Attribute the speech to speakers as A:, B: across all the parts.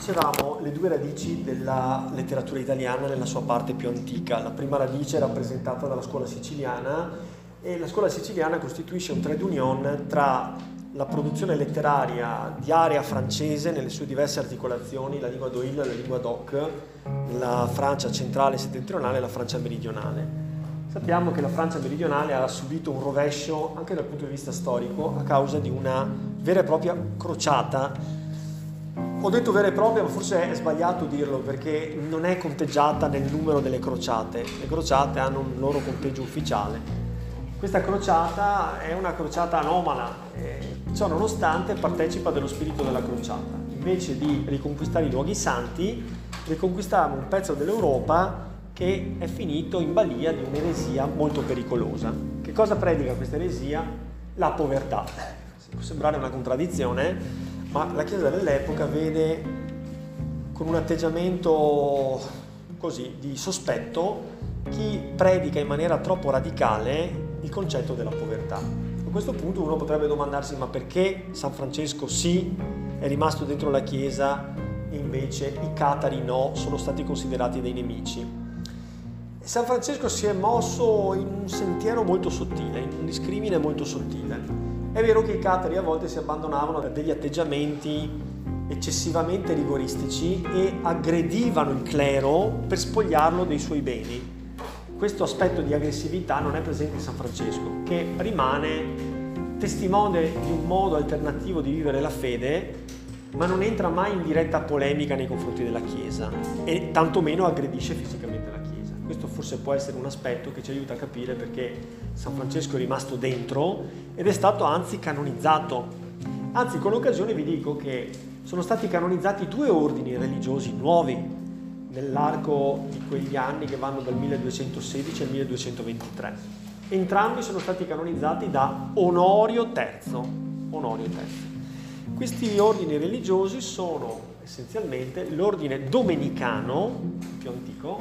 A: Dicevamo le due radici della letteratura italiana nella sua parte più antica. La prima radice è rappresentata dalla scuola siciliana e la scuola siciliana costituisce un trade union tra la produzione letteraria di area francese nelle sue diverse articolazioni, la lingua d'Oil, la lingua d'Oc, la Francia centrale e settentrionale e la Francia meridionale. Sappiamo che la Francia meridionale ha subito un rovescio anche dal punto di vista storico a causa di una vera e propria crociata. Ho detto vera e propria, ma forse è sbagliato dirlo perché non è conteggiata nel numero delle crociate. Le crociate hanno un loro conteggio ufficiale. Questa crociata è una crociata anomala, eh, ciò nonostante partecipa dello spirito della crociata. Invece di riconquistare i luoghi santi, riconquistiamo un pezzo dell'Europa che è finito in balia di un'eresia molto pericolosa. Che cosa predica questa eresia? La povertà. Può sembrare una contraddizione, ma la Chiesa dell'epoca vede con un atteggiamento così di sospetto chi predica in maniera troppo radicale il concetto della povertà. A questo punto uno potrebbe domandarsi ma perché San Francesco sì è rimasto dentro la Chiesa e invece i catari no, sono stati considerati dei nemici? San Francesco si è mosso in un sentiero molto sottile, in un discrimine molto sottile. È vero che i catari a volte si abbandonavano a degli atteggiamenti eccessivamente rigoristici e aggredivano il clero per spogliarlo dei suoi beni. Questo aspetto di aggressività non è presente in San Francesco, che rimane testimone di un modo alternativo di vivere la fede, ma non entra mai in diretta polemica nei confronti della Chiesa e tantomeno aggredisce fisicamente. Questo forse può essere un aspetto che ci aiuta a capire perché San Francesco è rimasto dentro ed è stato anzi canonizzato. Anzi, con l'occasione vi dico che sono stati canonizzati due ordini religiosi nuovi nell'arco di quegli anni che vanno dal 1216 al 1223. Entrambi sono stati canonizzati da Onorio III. Onorio III. Questi ordini religiosi sono essenzialmente l'ordine domenicano, più antico,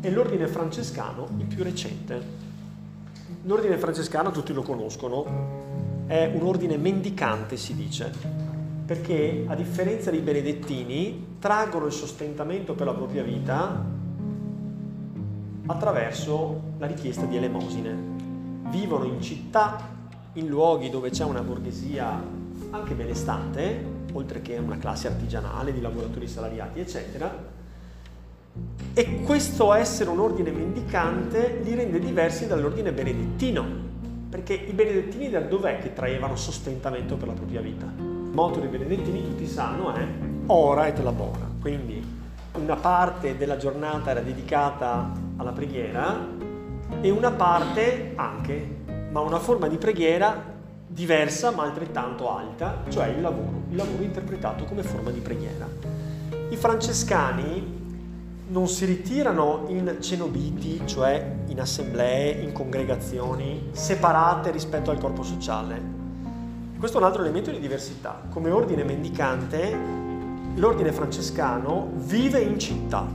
A: e l'ordine francescano il più recente. L'ordine francescano tutti lo conoscono, è un ordine mendicante si dice, perché a differenza dei benedettini traggono il sostentamento per la propria vita attraverso la richiesta di elemosine. Vivono in città, in luoghi dove c'è una borghesia anche benestante, oltre che una classe artigianale di lavoratori salariati, eccetera, e questo essere un ordine mendicante li rende diversi dall'ordine benedettino, perché i benedettini da dov'è che traevano sostentamento per la propria vita? Il motto dei benedettini tutti sanno è ora et labora, quindi una parte della giornata era dedicata alla preghiera e una parte anche, ma una forma di preghiera diversa ma altrettanto alta, cioè il lavoro, il lavoro interpretato come forma di preghiera. I francescani non si ritirano in cenobiti, cioè in assemblee, in congregazioni separate rispetto al corpo sociale. Questo è un altro elemento di diversità. Come ordine mendicante, l'ordine francescano vive in città,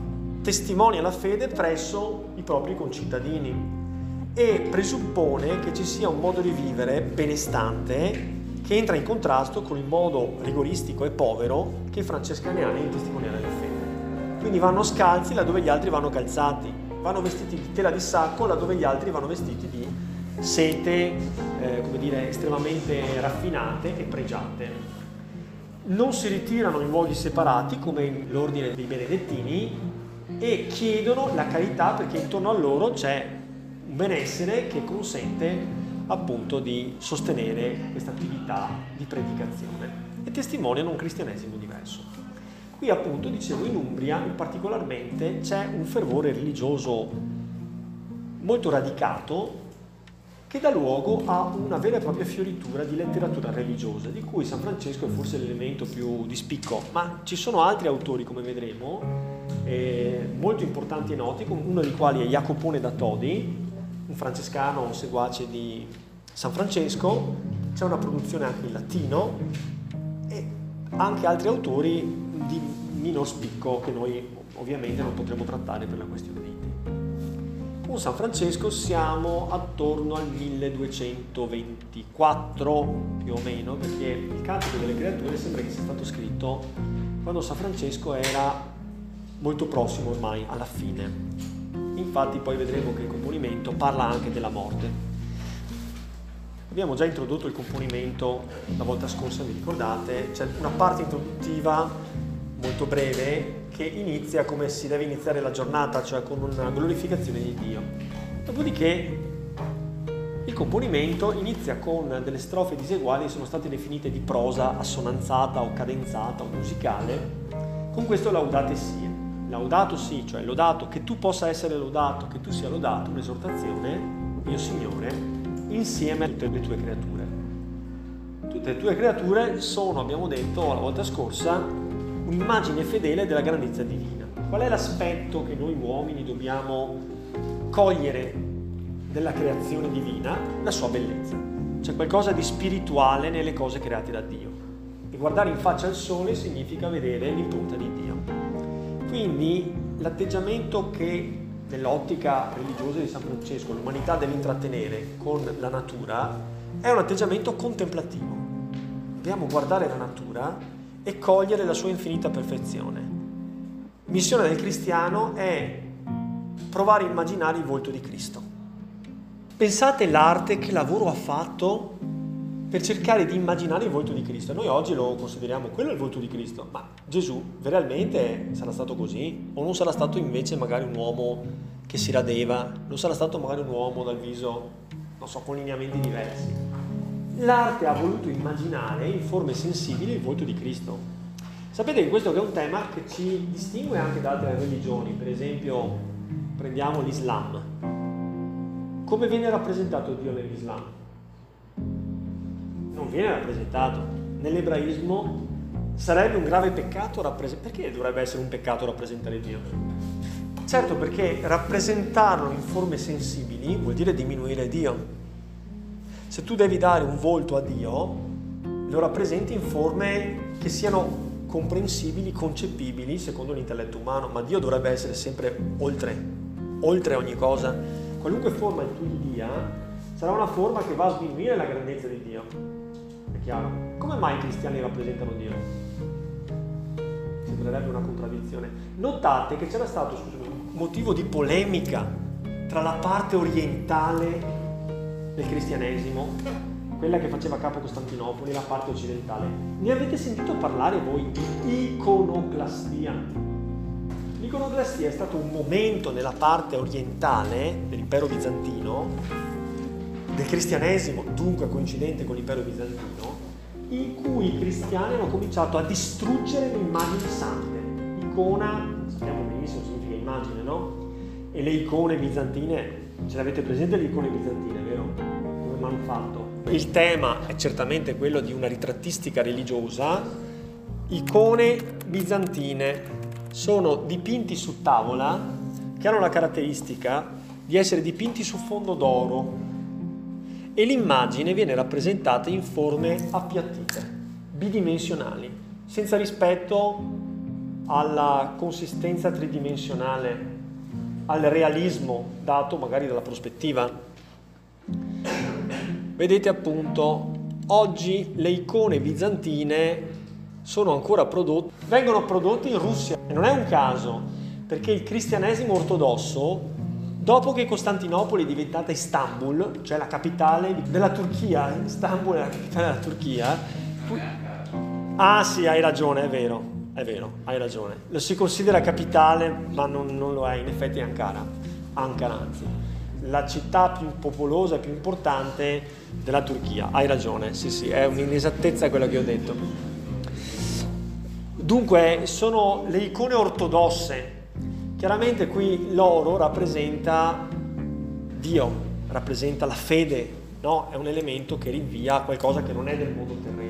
A: testimonia la fede presso i propri concittadini e presuppone che ci sia un modo di vivere benestante che entra in contrasto con il modo rigoristico e povero che i francescani hanno Quindi vanno scalzi laddove gli altri vanno calzati, vanno vestiti di tela di sacco laddove gli altri vanno vestiti di sete, eh, come dire, estremamente raffinate e pregiate. Non si ritirano in luoghi separati come l'ordine dei benedettini e chiedono la carità perché intorno a loro c'è un benessere che consente appunto di sostenere questa attività di predicazione e testimoniano un cristianesimo diverso. Qui appunto, dicevo, in Umbria particolarmente c'è un fervore religioso molto radicato che dà luogo a una vera e propria fioritura di letteratura religiosa, di cui San Francesco è forse l'elemento più di spicco, ma ci sono altri autori, come vedremo, eh, molto importanti e noti, uno dei quali è Jacopone da Todi, un francescano seguace di San Francesco, c'è una produzione anche in latino e anche altri autori di minor spicco che noi ovviamente non potremo trattare per la questione dei tempi. Con San Francesco siamo attorno al 1224 più o meno, perché il Cantico delle Creature sembra che sia stato scritto quando San Francesco era molto prossimo ormai alla fine. Infatti poi vedremo che il componimento parla anche della morte. Abbiamo già introdotto il componimento la volta scorsa, vi ricordate? C'è una parte introduttiva molto breve che inizia come si deve iniziare la giornata, cioè con una glorificazione di Dio. Dopodiché il componimento inizia con delle strofe diseguali sono state definite di prosa assonanzata o cadenzata o musicale. Con questo laudate sia. Laudato sì, cioè lodato, che tu possa essere lodato, che tu sia lodato, un'esortazione, mio Signore, insieme a tutte le tue creature. Tutte le tue creature sono, abbiamo detto la volta scorsa, un'immagine fedele della grandezza divina. Qual è l'aspetto che noi uomini dobbiamo cogliere della creazione divina? La sua bellezza. C'è qualcosa di spirituale nelle cose create da Dio. E guardare in faccia al sole significa vedere l'impronta di Dio. Quindi l'atteggiamento che nell'ottica religiosa di San Francesco l'umanità deve intrattenere con la natura è un atteggiamento contemplativo. Dobbiamo guardare la natura e cogliere la sua infinita perfezione. Missione del cristiano è provare a immaginare il volto di Cristo. Pensate l'arte che lavoro ha fatto per cercare di immaginare il volto di Cristo. Noi oggi lo consideriamo quello il volto di Cristo, ma Gesù realmente sarà stato così? O non sarà stato invece magari un uomo che si radeva? Non sarà stato magari un uomo dal viso, non so, con lineamenti diversi? L'arte ha voluto immaginare in forme sensibili il volto di Cristo. Sapete che questo è un tema che ci distingue anche da altre religioni, per esempio prendiamo l'Islam. Come viene rappresentato Dio nell'Islam? non viene rappresentato. Nell'ebraismo sarebbe un grave peccato rappresentare... Perché dovrebbe essere un peccato rappresentare Dio? Certo perché rappresentarlo in forme sensibili vuol dire diminuire Dio. Se tu devi dare un volto a Dio, lo rappresenti in forme che siano comprensibili, concepibili secondo l'intelletto umano, ma Dio dovrebbe essere sempre oltre, oltre ogni cosa. Qualunque forma tu gli dia sarà una forma che va a sminuire la grandezza di Dio chiaro. Come mai i cristiani rappresentano Dio? Sembrerebbe una contraddizione. Notate che c'era stato scusami, un motivo di polemica tra la parte orientale del cristianesimo, quella che faceva capo Costantinopoli, la parte occidentale. Ne avete sentito parlare voi di iconoclastia? L'iconoclastia è stato un momento nella parte orientale dell'impero bizantino del cristianesimo, dunque coincidente con l'impero bizantino, in cui i cristiani hanno cominciato a distruggere le immagini sante. Icona, sappiamo benissimo significa immagine, no? E le icone bizantine, ce l'avete presente le icone bizantine, vero? Come hanno fatto? Il tema è certamente quello di una ritrattistica religiosa. Icone bizantine sono dipinti su tavola che hanno la caratteristica di essere dipinti su fondo d'oro e l'immagine viene rappresentata in forme appiattite, bidimensionali, senza rispetto alla consistenza tridimensionale, al realismo dato magari dalla prospettiva. Vedete appunto, oggi le icone bizantine sono ancora prodotte, vengono prodotte in Russia e non è un caso, perché il cristianesimo ortodosso Dopo che Costantinopoli è diventata Istanbul, cioè la capitale della Turchia, Istanbul è la capitale della Turchia. Ah sì, hai ragione, è vero, è vero, hai ragione. Lo si considera capitale, ma non, non lo è, in effetti è Ankara, Ankara anzi, la città più popolosa e più importante della Turchia. Hai ragione, sì sì, è un'inesattezza quello che ho detto. Dunque, sono le icone ortodosse Chiaramente qui l'oro rappresenta Dio, rappresenta la fede, no? è un elemento che rinvia a qualcosa che non è del mondo terreno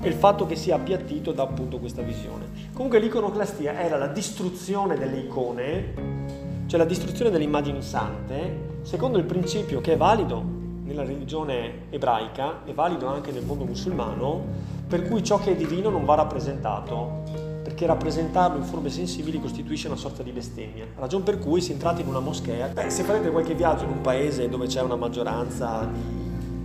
A: e il fatto che sia appiattito dà appunto questa visione. Comunque l'iconoclastia era la distruzione delle icone, cioè la distruzione delle immagini sante, secondo il principio che è valido nella religione ebraica, è valido anche nel mondo musulmano, per cui ciò che è divino non va rappresentato perché rappresentarlo in forme sensibili costituisce una sorta di bestemmia. Ragion per cui se entrate in una moschea, beh, se farete qualche viaggio in un paese dove c'è una maggioranza di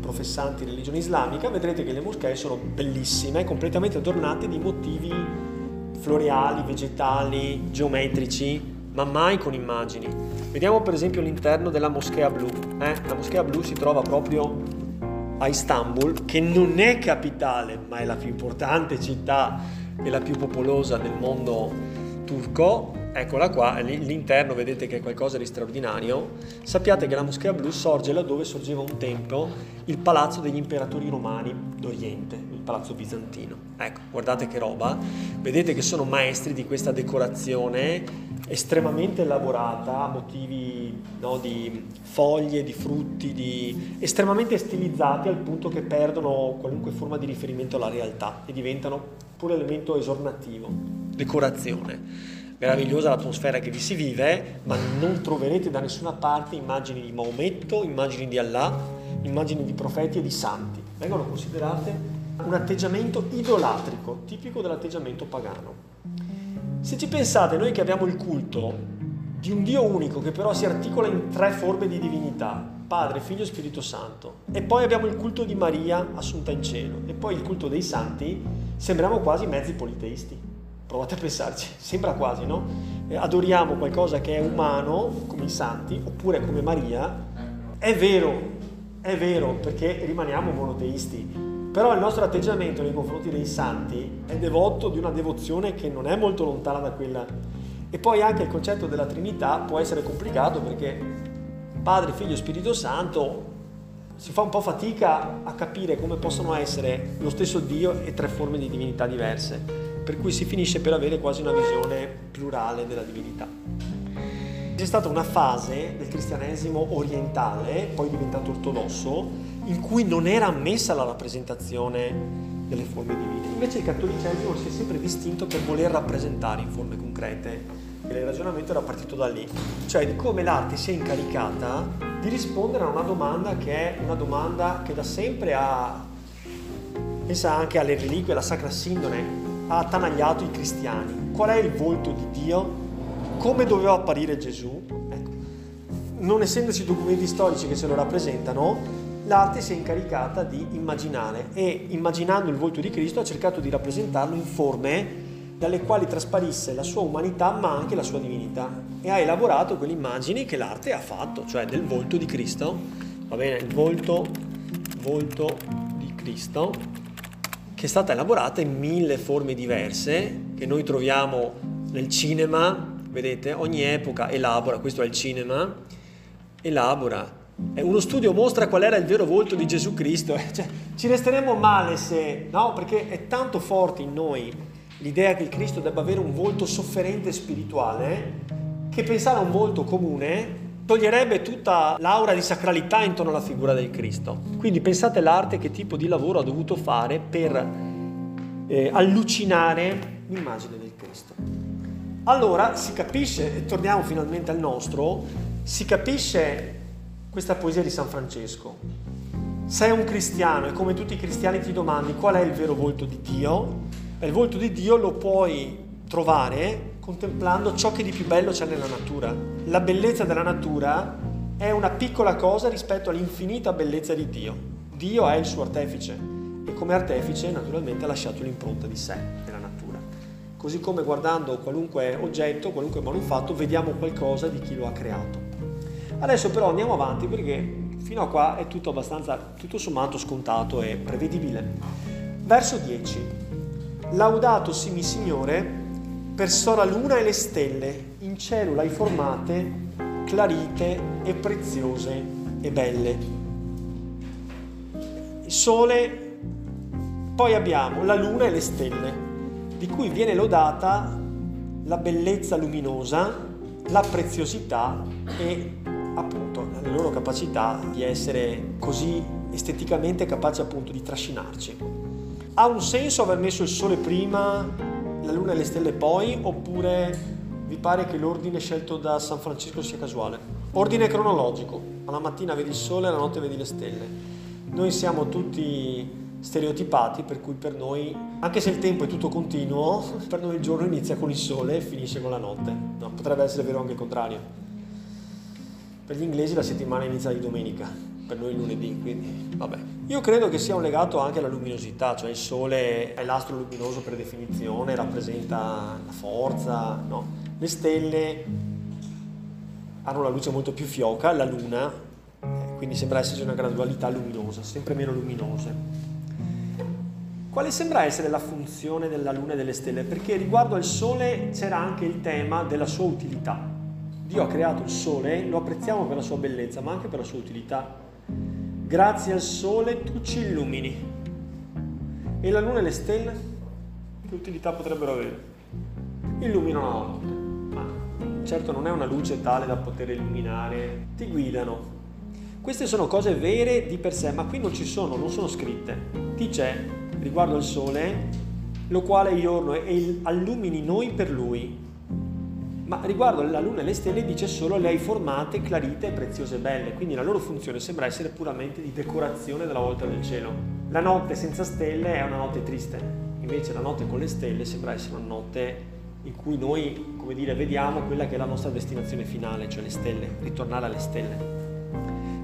A: professanti religione islamica, vedrete che le moschee sono bellissime, completamente adornate di motivi floreali, vegetali, geometrici, ma mai con immagini. Vediamo per esempio l'interno della Moschea Blu. Eh? La Moschea Blu si trova proprio a Istanbul, che non è capitale, ma è la più importante città e la più popolosa del mondo turco eccola qua, l'interno vedete che è qualcosa di straordinario. Sappiate che la Moschea Blu sorge laddove sorgeva un tempo il palazzo degli imperatori romani d'Oriente, il palazzo bizantino. Ecco, guardate che roba. Vedete che sono maestri di questa decorazione estremamente elaborata, motivi no, di foglie, di frutti, di... estremamente stilizzati al punto che perdono qualunque forma di riferimento alla realtà e diventano pure elemento esornativo, decorazione meravigliosa l'atmosfera che vi si vive, ma non troverete da nessuna parte immagini di Maometto, immagini di Allah, immagini di profeti e di santi. Vengono considerate un atteggiamento idolatrico, tipico dell'atteggiamento pagano. Se ci pensate, noi che abbiamo il culto di un Dio unico che però si articola in tre forme di divinità, Padre, Figlio e Spirito Santo, e poi abbiamo il culto di Maria assunta in cielo, e poi il culto dei santi, sembriamo quasi mezzi politeisti. Provate a pensarci, sembra quasi, no? Eh, adoriamo qualcosa che è umano, come i santi, oppure come Maria. È vero, è vero, perché rimaniamo monoteisti. Però il nostro atteggiamento nei confronti dei santi è devoto di una devozione che non è molto lontana da quella. E poi anche il concetto della Trinità può essere complicato perché Padre, Figlio e Spirito Santo si fa un po' fatica a capire come possono essere lo stesso Dio e tre forme di divinità diverse per cui si finisce per avere quasi una visione plurale della divinità. C'è stata una fase del cristianesimo orientale, poi diventato ortodosso, in cui non era ammessa la rappresentazione delle forme divine. Invece il cattolicesimo si è sempre distinto per voler rappresentare in forme concrete e il ragionamento era partito da lì, cioè di come l'arte si è incaricata di rispondere a una domanda che è una domanda che da sempre ha, pensa anche alle reliquie, alla Sacra Sindone, ha attanagliato i cristiani. Qual è il volto di Dio? Come doveva apparire Gesù? Ecco. Non essendoci documenti storici che se lo rappresentano, l'arte si è incaricata di immaginare e immaginando il volto di Cristo ha cercato di rappresentarlo in forme dalle quali trasparisse la sua umanità ma anche la sua divinità e ha elaborato quelle immagini che l'arte ha fatto, cioè del volto di Cristo, va bene, il volto, volto di Cristo che è stata elaborata in mille forme diverse che noi troviamo nel cinema, vedete, ogni epoca elabora, questo è il cinema, elabora. Uno studio mostra qual era il vero volto di Gesù Cristo, cioè, ci resteremo male se, no? Perché è tanto forte in noi l'idea che il Cristo debba avere un volto sofferente e spirituale che pensare a un volto comune toglierebbe tutta l'aura di sacralità intorno alla figura del Cristo. Quindi pensate l'arte che tipo di lavoro ha dovuto fare per eh, allucinare l'immagine del Cristo. Allora si capisce, e torniamo finalmente al nostro, si capisce questa poesia di San Francesco. Sei un cristiano e come tutti i cristiani ti domandi qual è il vero volto di Dio, il volto di Dio lo puoi trovare contemplando ciò che di più bello c'è nella natura. La bellezza della natura è una piccola cosa rispetto all'infinita bellezza di Dio. Dio è il suo artefice e come artefice naturalmente ha lasciato l'impronta di sé nella natura. Così come guardando qualunque oggetto, qualunque manufatto, vediamo qualcosa di chi lo ha creato. Adesso però andiamo avanti perché fino a qua è tutto abbastanza, tutto sommato scontato e prevedibile. Verso 10. Laudato simi Signore per la luna e le stelle, in cielo l'hai formate, clarite e preziose e belle. Il sole, poi abbiamo la luna e le stelle, di cui viene lodata la bellezza luminosa, la preziosità e appunto la loro capacità di essere così esteticamente capaci appunto di trascinarci. Ha un senso aver messo il sole prima la luna e le stelle poi, oppure vi pare che l'ordine scelto da San Francesco sia casuale? Ordine cronologico, alla mattina vedi il sole, alla notte vedi le stelle. Noi siamo tutti stereotipati, per cui per noi, anche se il tempo è tutto continuo, per noi il giorno inizia con il sole e finisce con la notte. No, potrebbe essere vero anche il contrario. Per gli inglesi la settimana inizia di domenica, per noi lunedì, quindi vabbè. Io credo che sia un legato anche alla luminosità, cioè il Sole è l'astro luminoso per definizione, rappresenta la forza, no? Le stelle hanno la luce molto più fioca, la Luna, eh, quindi sembra esserci una gradualità luminosa, sempre meno luminose. Quale sembra essere la funzione della Luna e delle stelle? Perché riguardo al Sole c'era anche il tema della sua utilità. Dio ha creato il Sole, lo apprezziamo per la sua bellezza, ma anche per la sua utilità. Grazie al Sole tu ci illumini. E la Luna e le stelle? Che utilità potrebbero avere? Illuminano la notte, ma certo non è una luce tale da poter illuminare, ti guidano. Queste sono cose vere di per sé, ma qui non ci sono, non sono scritte. Dice riguardo al Sole, lo quale giorno e allumini noi per Lui. Ma riguardo alla Luna e le stelle dice solo le hai formate, clarite, preziose e belle, quindi la loro funzione sembra essere puramente di decorazione della volta del cielo. La notte senza stelle è una notte triste, invece la notte con le stelle sembra essere una notte in cui noi, come dire, vediamo quella che è la nostra destinazione finale, cioè le stelle, ritornare alle stelle.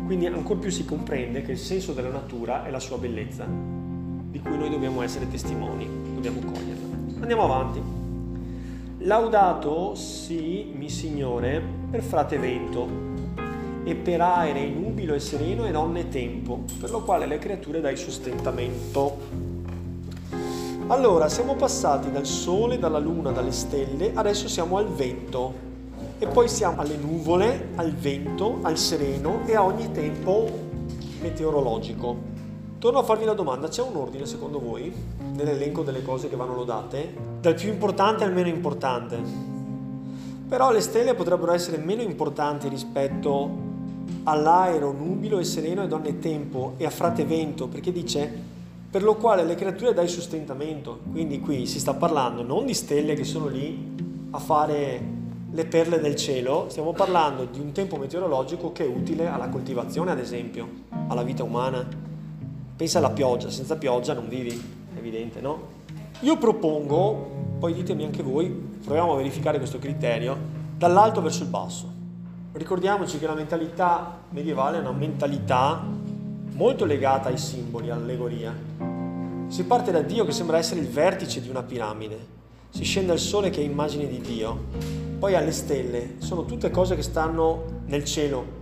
A: Quindi ancora più si comprende che il senso della natura è la sua bellezza, di cui noi dobbiamo essere testimoni, dobbiamo coglierla. Andiamo avanti. Laudato sì, mi Signore, per frate vento, e per aere nubilo e sereno e donne tempo, per lo quale le creature dai sostentamento. Allora, siamo passati dal sole, dalla luna, dalle stelle, adesso siamo al vento. E poi siamo alle nuvole, al vento, al sereno e a ogni tempo meteorologico. Torno a farvi la domanda, c'è un ordine secondo voi nell'elenco delle cose che vanno lodate? Dal più importante al meno importante. Però le stelle potrebbero essere meno importanti rispetto all'aero, nubilo e sereno e donne tempo e a frate vento, perché dice per lo quale le creature dai sostentamento. Quindi qui si sta parlando non di stelle che sono lì a fare le perle del cielo, stiamo parlando di un tempo meteorologico che è utile alla coltivazione, ad esempio, alla vita umana. Pensa alla pioggia, senza pioggia non vivi, è evidente, no? Io propongo, poi ditemi anche voi, proviamo a verificare questo criterio, dall'alto verso il basso. Ricordiamoci che la mentalità medievale è una mentalità molto legata ai simboli, all'allegoria. Si parte da Dio che sembra essere il vertice di una piramide, si scende al sole che è immagine di Dio, poi alle stelle, sono tutte cose che stanno nel cielo,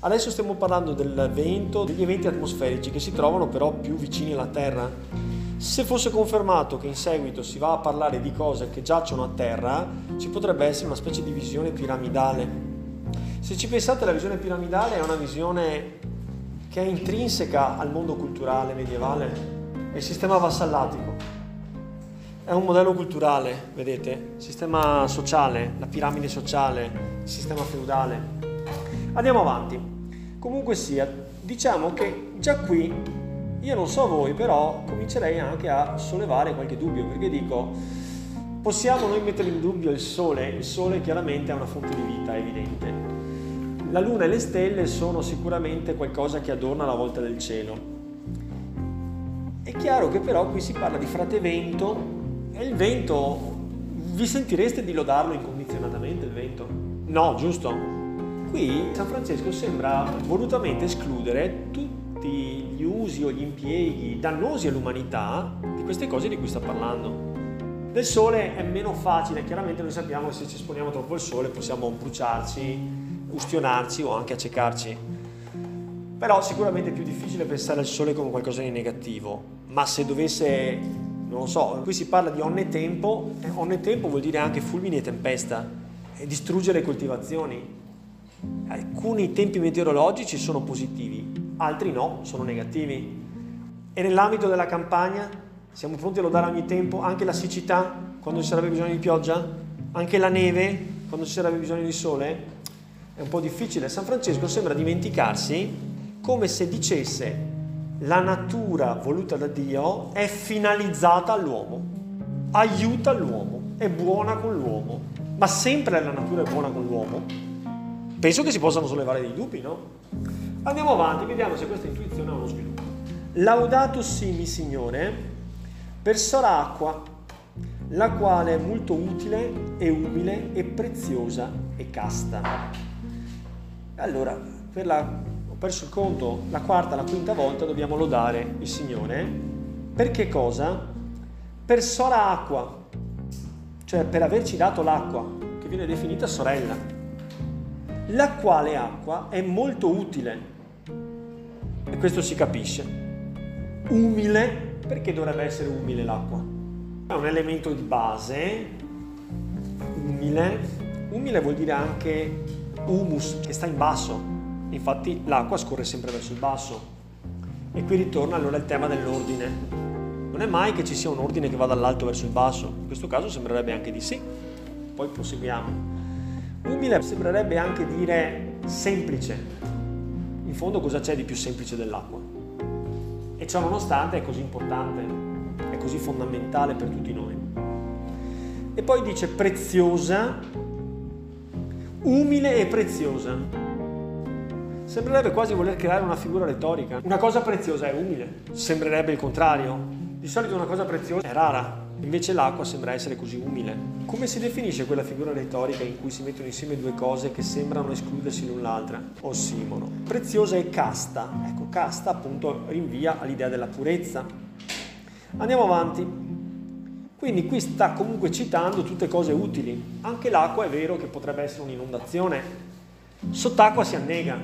A: Adesso stiamo parlando del vento, degli eventi atmosferici che si trovano però più vicini alla Terra. Se fosse confermato che in seguito si va a parlare di cose che giacciono a terra, ci potrebbe essere una specie di visione piramidale. Se ci pensate, la visione piramidale è una visione che è intrinseca al mondo culturale medievale, è il sistema vassallatico. È un modello culturale, vedete? Sistema sociale, la piramide sociale, il sistema feudale. Andiamo avanti. Comunque sia, diciamo che già qui, io non so voi, però comincerei anche a sollevare qualche dubbio, perché dico, possiamo noi mettere in dubbio il Sole? Il Sole chiaramente è una fonte di vita, è evidente. La Luna e le stelle sono sicuramente qualcosa che adorna la volta del cielo. È chiaro che però qui si parla di frate vento e il vento, vi sentireste di lodarlo incondizionatamente il vento? No, giusto? Qui San Francesco sembra volutamente escludere tutti gli usi o gli impieghi dannosi all'umanità di queste cose di cui sta parlando. Del sole è meno facile, chiaramente noi sappiamo che se ci esponiamo troppo al sole possiamo bruciarci, ustionarci o anche accecarci. Però sicuramente è più difficile pensare al sole come qualcosa di negativo, ma se dovesse, non lo so, qui si parla di onne tempo, onne tempo vuol dire anche fulmini e tempesta, e distruggere le coltivazioni, Alcuni tempi meteorologici sono positivi, altri no, sono negativi. E nell'ambito della campagna siamo pronti a lodare ogni tempo anche la siccità quando ci sarebbe bisogno di pioggia, anche la neve quando ci sarebbe bisogno di sole. È un po' difficile. San Francesco sembra dimenticarsi come se dicesse la natura voluta da Dio è finalizzata all'uomo, aiuta l'uomo, è buona con l'uomo. Ma sempre la natura è buona con l'uomo? Penso che si possano sollevare dei dubbi, no? Andiamo avanti, vediamo se questa intuizione ha uno sviluppo. Laudato simi, Signore, per Soracqua, la quale è molto utile e umile e preziosa e casta. Allora, per la perso il conto, la quarta, la quinta volta dobbiamo lodare il Signore. Per che cosa? Per sola acqua, cioè per averci dato l'acqua, che viene definita sorella, la quale acqua è molto utile. E questo si capisce. Umile, perché dovrebbe essere umile l'acqua? È un elemento di base, umile. Umile vuol dire anche humus, che sta in basso, Infatti l'acqua scorre sempre verso il basso. E qui ritorna allora il tema dell'ordine. Non è mai che ci sia un ordine che va dall'alto verso il basso, in questo caso sembrerebbe anche di sì. Poi proseguiamo. Umile sembrerebbe anche dire semplice. In fondo cosa c'è di più semplice dell'acqua? E ciò nonostante è così importante, è così fondamentale per tutti noi. E poi dice preziosa, umile e preziosa. Sembrerebbe quasi voler creare una figura retorica. Una cosa preziosa è umile, sembrerebbe il contrario. Di solito una cosa preziosa è rara, invece l'acqua sembra essere così umile. Come si definisce quella figura retorica in cui si mettono insieme due cose che sembrano escludersi l'un l'altra? Ossimoro. Preziosa è casta. Ecco, casta appunto rinvia all'idea della purezza. Andiamo avanti. Quindi qui sta comunque citando tutte cose utili. Anche l'acqua è vero che potrebbe essere un'inondazione. Sott'acqua si annega,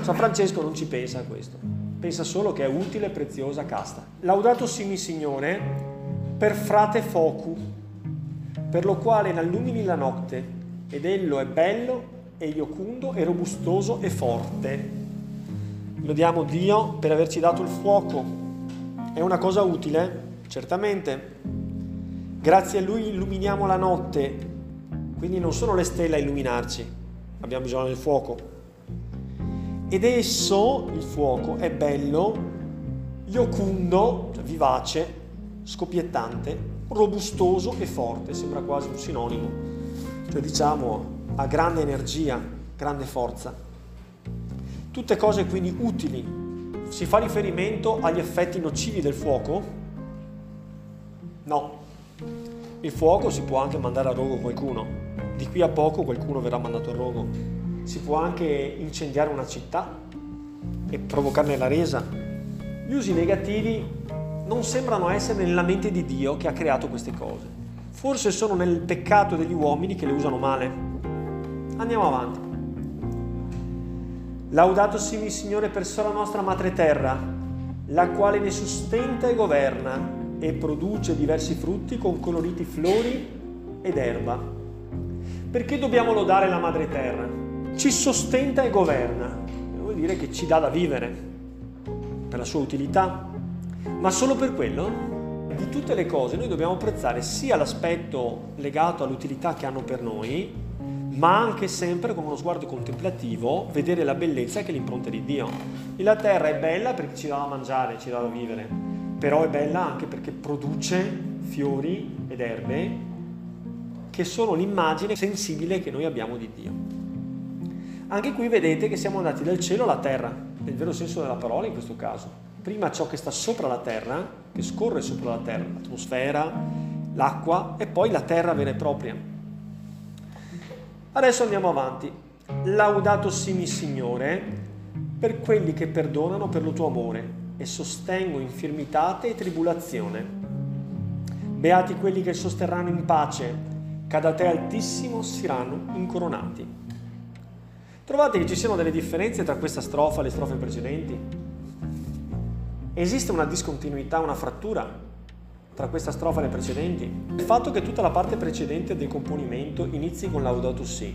A: San Francesco non ci pensa a questo, pensa solo che è utile, preziosa, casta. Laudato simi Signore per frate focu, per lo quale n'allumini la notte, ed ello è bello e iocundo e robustoso e forte. Lodiamo Dio per averci dato il fuoco. È una cosa utile? Certamente. Grazie a Lui illuminiamo la notte, quindi non sono le stelle a illuminarci, abbiamo bisogno del fuoco. Ed esso, il fuoco, è bello, iocundo, cioè vivace, scoppiettante, robustoso e forte, sembra quasi un sinonimo, cioè diciamo ha grande energia, grande forza. Tutte cose quindi utili. Si fa riferimento agli effetti nocivi del fuoco? No. Il fuoco si può anche mandare a rogo qualcuno. Di qui a poco qualcuno verrà mandato a rogo si può anche incendiare una città e provocarne la resa. Gli usi negativi non sembrano essere nella mente di Dio che ha creato queste cose. Forse sono nel peccato degli uomini che le usano male. Andiamo avanti. Laudato simi Signore per sola nostra madre terra, la quale ne sustenta e governa e produce diversi frutti con coloriti flori ed erba. Perché dobbiamo lodare la madre terra? ci sostenta e governa. Vuol dire che ci dà da vivere per la sua utilità. Ma solo per quello? Di tutte le cose noi dobbiamo apprezzare sia l'aspetto legato all'utilità che hanno per noi, ma anche sempre con uno sguardo contemplativo vedere la bellezza che è l'impronta di Dio. E la terra è bella perché ci dà da mangiare, ci dà da vivere, però è bella anche perché produce fiori ed erbe che sono l'immagine sensibile che noi abbiamo di Dio. Anche qui vedete che siamo andati dal cielo alla terra, nel vero senso della parola in questo caso. Prima ciò che sta sopra la terra, che scorre sopra la terra, l'atmosfera, l'acqua e poi la terra vera e propria. Adesso andiamo avanti. Laudato simi Signore per quelli che perdonano per lo tuo amore e sostengo infirmitate e tribulazione. Beati quelli che sosterranno in pace, che da te altissimo saranno incoronati. Trovate che ci siano delle differenze tra questa strofa e le strofe precedenti? Esiste una discontinuità, una frattura tra questa strofa e le precedenti? Il fatto che tutta la parte precedente del componimento inizi con Laudato Si.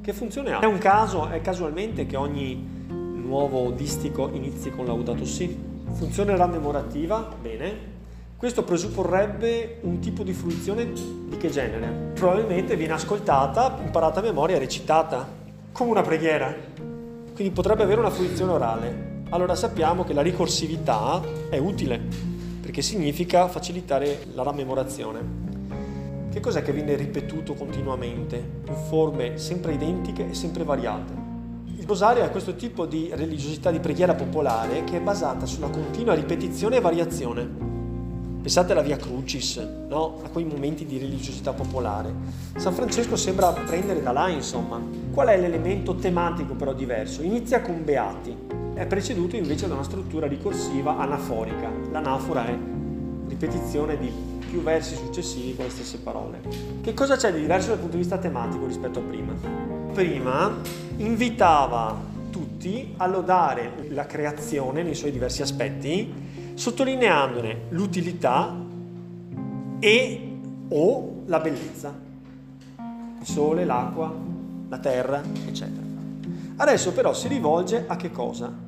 A: Che funzione ha? È un caso, è casualmente che ogni nuovo distico inizi con Laudato Si. Funzione rammemorativa? Bene. Questo presupporrebbe un tipo di fruizione di che genere? Probabilmente viene ascoltata, imparata a memoria recitata come una preghiera, quindi potrebbe avere una fruizione orale. Allora sappiamo che la ricorsività è utile perché significa facilitare la rammemorazione. Che cos'è che viene ripetuto continuamente, in forme sempre identiche e sempre variate? Il rosario è questo tipo di religiosità di preghiera popolare che è basata sulla continua ripetizione e variazione. Pensate alla Via Crucis, no? a quei momenti di religiosità popolare. San Francesco sembra prendere da là, insomma. Qual è l'elemento tematico però diverso? Inizia con Beati, è preceduto invece da una struttura ricorsiva anaforica. L'anafora è ripetizione di più versi successivi con le stesse parole. Che cosa c'è di diverso dal punto di vista tematico rispetto a prima? Prima invitava tutti a lodare la creazione nei suoi diversi aspetti sottolineandone l'utilità e o la bellezza. Il sole, l'acqua, la terra, eccetera. Adesso però si rivolge a che cosa?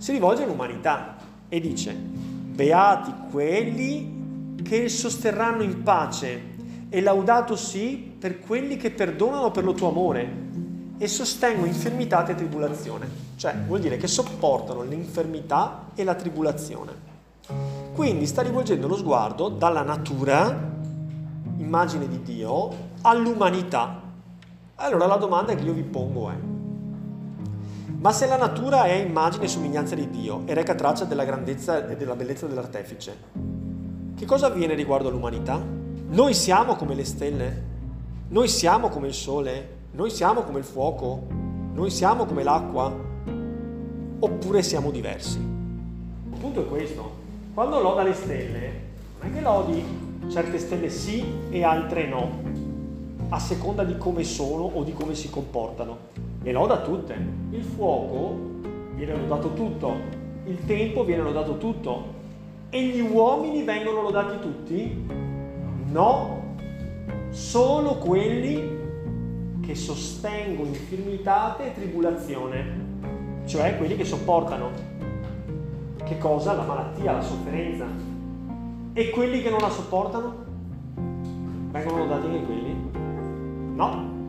A: Si rivolge all'umanità e dice, beati quelli che sosterranno in pace e laudato sì per quelli che perdonano per lo tuo amore e sostengono infermità e tribolazione, cioè vuol dire che sopportano l'infermità e la tribolazione. Quindi sta rivolgendo lo sguardo dalla natura, immagine di Dio, all'umanità. Allora la domanda che io vi pongo è, ma se la natura è immagine e somiglianza di Dio e reca traccia della grandezza e della bellezza dell'artefice, che cosa avviene riguardo all'umanità? Noi siamo come le stelle? Noi siamo come il sole? Noi siamo come il fuoco? Noi siamo come l'acqua? Oppure siamo diversi? Il punto è questo. Quando loda le stelle, non è che lodi certe stelle sì e altre no, a seconda di come sono o di come si comportano. Le loda tutte. Il fuoco viene lodato tutto, il tempo viene lodato tutto. E gli uomini vengono lodati tutti? No, solo quelli che sostengono infirmitate e tribolazione, cioè quelli che sopportano. Che cosa? La malattia, la sofferenza. E quelli che non la sopportano? Vengono lodati anche quelli? No.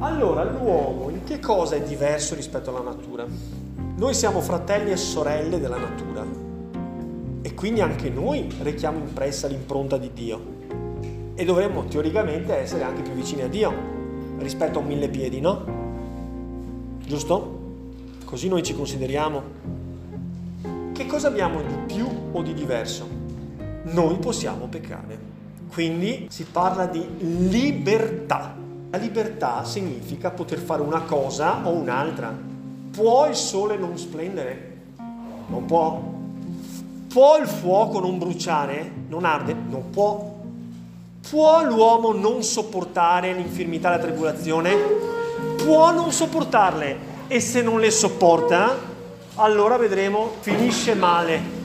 A: Allora l'uomo in che cosa è diverso rispetto alla natura? Noi siamo fratelli e sorelle della natura e quindi anche noi rechiamo impressa l'impronta di Dio e dovremmo teoricamente essere anche più vicini a Dio rispetto a un mille piedi, no? Giusto? Così noi ci consideriamo. Che cosa abbiamo di più o di diverso? Noi possiamo peccare. Quindi si parla di libertà. La libertà significa poter fare una cosa o un'altra. Può il sole non splendere? Non può. Può il fuoco non bruciare? Non arde? Non può. Può l'uomo non sopportare l'infirmità e la tribolazione? Può non sopportarle e se non le sopporta, allora vedremo, finisce male.